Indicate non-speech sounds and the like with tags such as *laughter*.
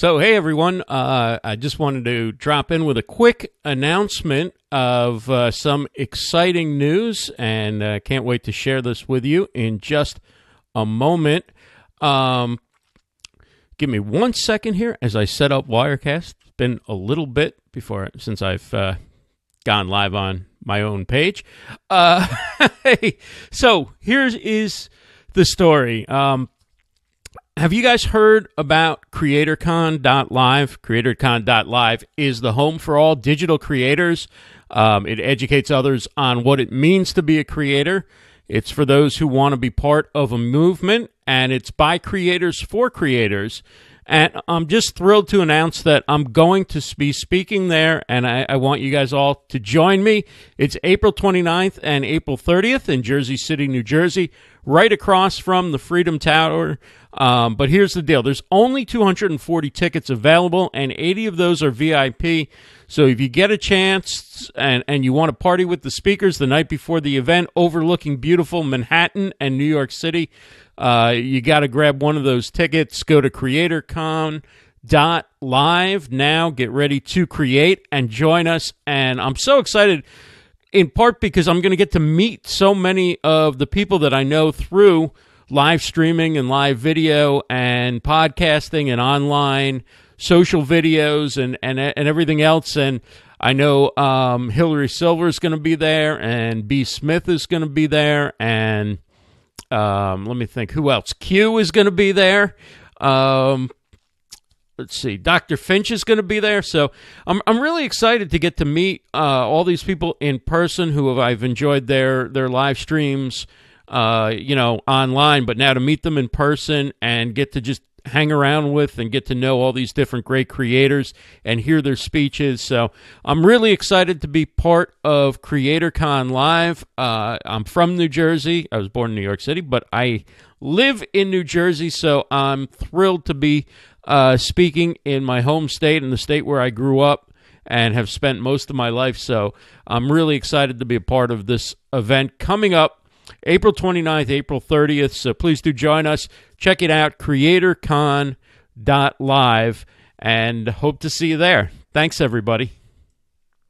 So, hey everyone, uh, I just wanted to drop in with a quick announcement of uh, some exciting news, and uh, can't wait to share this with you in just a moment. Um, give me one second here as I set up Wirecast. It's been a little bit before since I've uh, gone live on my own page. Uh, *laughs* so here's is the story. Um, have you guys heard about CreatorCon.live? CreatorCon.live is the home for all digital creators. Um, it educates others on what it means to be a creator. It's for those who want to be part of a movement, and it's by creators for creators. And I'm just thrilled to announce that I'm going to be speaking there, and I, I, want you guys all to join me. It's April 29th and April 30th in Jersey City, New Jersey, right across from the Freedom Tower. Um, but here's the deal there's only 240 tickets available, and 80 of those are VIP. So if you get a chance and, and you want to party with the speakers the night before the event, overlooking beautiful Manhattan and New York City, uh, you got to grab one of those tickets. Go to creatorcon.live now. Get ready to create and join us. And I'm so excited in part because I'm going to get to meet so many of the people that I know through live streaming and live video and podcasting and online social videos and and and everything else. And I know um, Hillary Silver is going to be there, and B. Smith is going to be there, and um, let me think, who else? Q is going to be there. Um, let's see, Dr. Finch is going to be there. So I'm I'm really excited to get to meet uh, all these people in person who have I've enjoyed their their live streams. Uh, you know, online, but now to meet them in person and get to just hang around with and get to know all these different great creators and hear their speeches. So I'm really excited to be part of CreatorCon Live. Uh, I'm from New Jersey. I was born in New York City, but I live in New Jersey, so I'm thrilled to be uh, speaking in my home state and the state where I grew up and have spent most of my life. So I'm really excited to be a part of this event coming up April 29th, April 30th. So please do join us. Check it out, creatorcon.live, and hope to see you there. Thanks, everybody.